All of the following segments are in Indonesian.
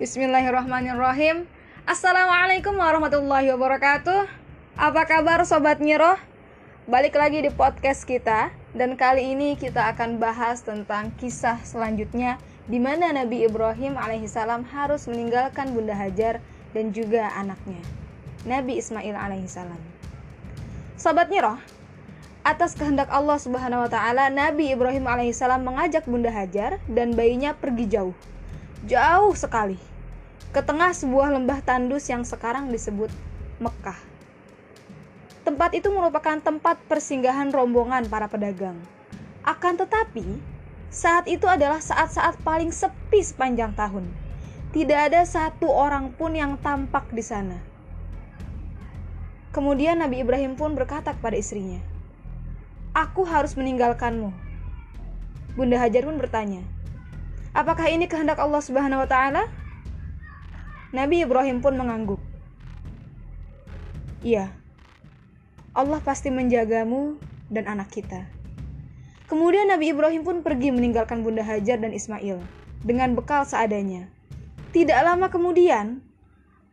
Bismillahirrahmanirrahim. Assalamualaikum warahmatullahi wabarakatuh. Apa kabar sobat Nyiroh? Balik lagi di podcast kita dan kali ini kita akan bahas tentang kisah selanjutnya di mana Nabi Ibrahim alaihissalam harus meninggalkan Bunda Hajar dan juga anaknya Nabi Ismail alaihissalam. Sobat Nyiroh, atas kehendak Allah Subhanahu wa taala, Nabi Ibrahim alaihissalam mengajak Bunda Hajar dan bayinya pergi jauh. Jauh sekali ke tengah sebuah lembah tandus yang sekarang disebut Mekah. Tempat itu merupakan tempat persinggahan rombongan para pedagang. Akan tetapi, saat itu adalah saat-saat paling sepi sepanjang tahun. Tidak ada satu orang pun yang tampak di sana. Kemudian Nabi Ibrahim pun berkata kepada istrinya, aku harus meninggalkanmu. Bunda Hajar pun bertanya, apakah ini kehendak Allah Subhanahu wa taala? Nabi Ibrahim pun mengangguk. Iya. Allah pasti menjagamu dan anak kita. Kemudian Nabi Ibrahim pun pergi meninggalkan Bunda Hajar dan Ismail dengan bekal seadanya. Tidak lama kemudian,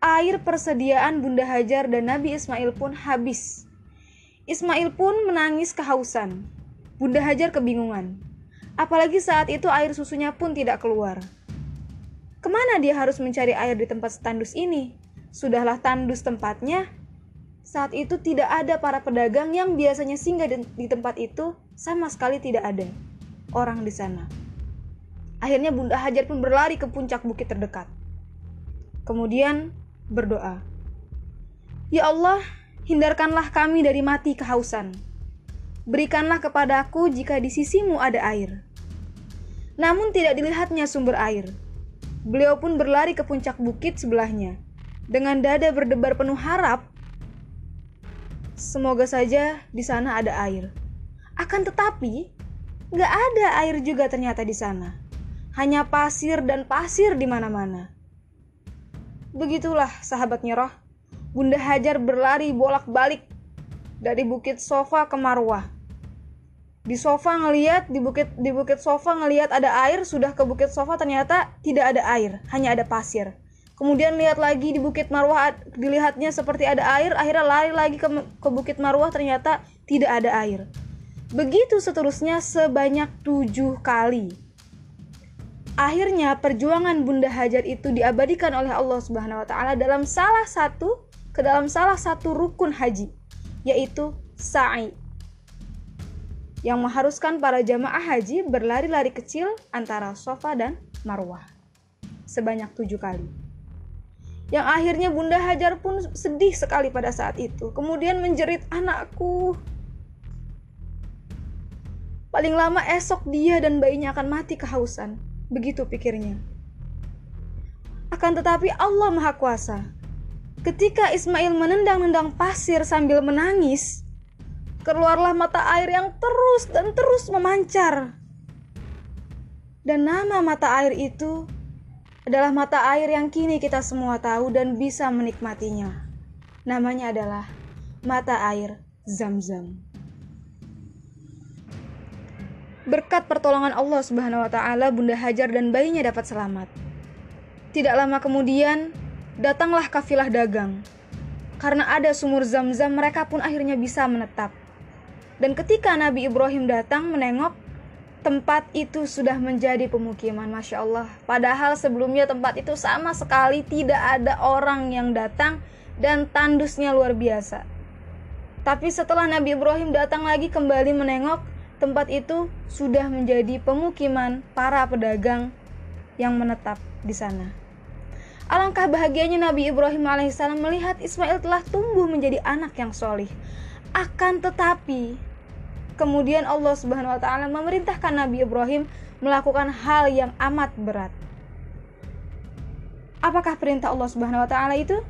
air persediaan Bunda Hajar dan Nabi Ismail pun habis Ismail pun menangis kehausan. Bunda Hajar kebingungan. Apalagi saat itu air susunya pun tidak keluar. Ke mana dia harus mencari air di tempat tandus ini? Sudahlah tandus tempatnya. Saat itu tidak ada para pedagang yang biasanya singgah di tempat itu, sama sekali tidak ada orang di sana. Akhirnya Bunda Hajar pun berlari ke puncak bukit terdekat. Kemudian berdoa, "Ya Allah, hindarkanlah kami dari mati kehausan. Berikanlah kepadaku jika di sisimu ada air. Namun tidak dilihatnya sumber air. Beliau pun berlari ke puncak bukit sebelahnya. Dengan dada berdebar penuh harap, semoga saja di sana ada air. Akan tetapi, gak ada air juga ternyata di sana. Hanya pasir dan pasir di mana-mana. Begitulah sahabatnya roh Bunda Hajar berlari bolak-balik dari bukit sofa ke Marwah. Di sofa ngeliat di bukit di bukit sofa ngeliat ada air, sudah ke bukit sofa ternyata tidak ada air, hanya ada pasir. Kemudian lihat lagi di bukit Marwah dilihatnya seperti ada air, akhirnya lari lagi ke, ke bukit Marwah ternyata tidak ada air. Begitu seterusnya sebanyak tujuh kali. Akhirnya perjuangan Bunda Hajar itu diabadikan oleh Allah Subhanahu wa taala dalam salah satu ke dalam salah satu rukun haji, yaitu sa'i. Yang mengharuskan para jamaah haji berlari-lari kecil antara sofa dan marwah. Sebanyak tujuh kali. Yang akhirnya Bunda Hajar pun sedih sekali pada saat itu. Kemudian menjerit anakku. Paling lama esok dia dan bayinya akan mati kehausan. Begitu pikirnya. Akan tetapi Allah Maha Kuasa Ketika Ismail menendang-nendang pasir sambil menangis, keluarlah mata air yang terus dan terus memancar. Dan nama mata air itu adalah mata air yang kini kita semua tahu dan bisa menikmatinya. Namanya adalah mata air Zam-Zam. Berkat pertolongan Allah Subhanahu wa taala, Bunda Hajar dan bayinya dapat selamat. Tidak lama kemudian, datanglah kafilah dagang. Karena ada sumur zam-zam, mereka pun akhirnya bisa menetap. Dan ketika Nabi Ibrahim datang menengok, tempat itu sudah menjadi pemukiman, masya Allah. Padahal sebelumnya tempat itu sama sekali tidak ada orang yang datang dan tandusnya luar biasa. Tapi setelah Nabi Ibrahim datang lagi kembali menengok, tempat itu sudah menjadi pemukiman para pedagang yang menetap di sana. Alangkah bahagianya Nabi Ibrahim alaihissalam melihat Ismail telah tumbuh menjadi anak yang solih. Akan tetapi, kemudian Allah Subhanahu wa taala memerintahkan Nabi Ibrahim melakukan hal yang amat berat. Apakah perintah Allah Subhanahu wa taala itu?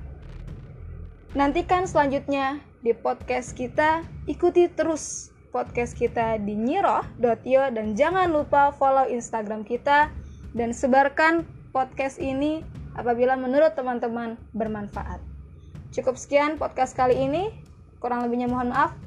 Nantikan selanjutnya di podcast kita. Ikuti terus podcast kita di nyiroh.io dan jangan lupa follow Instagram kita dan sebarkan podcast ini apabila menurut teman-teman bermanfaat. Cukup sekian podcast kali ini. Kurang lebihnya mohon maaf.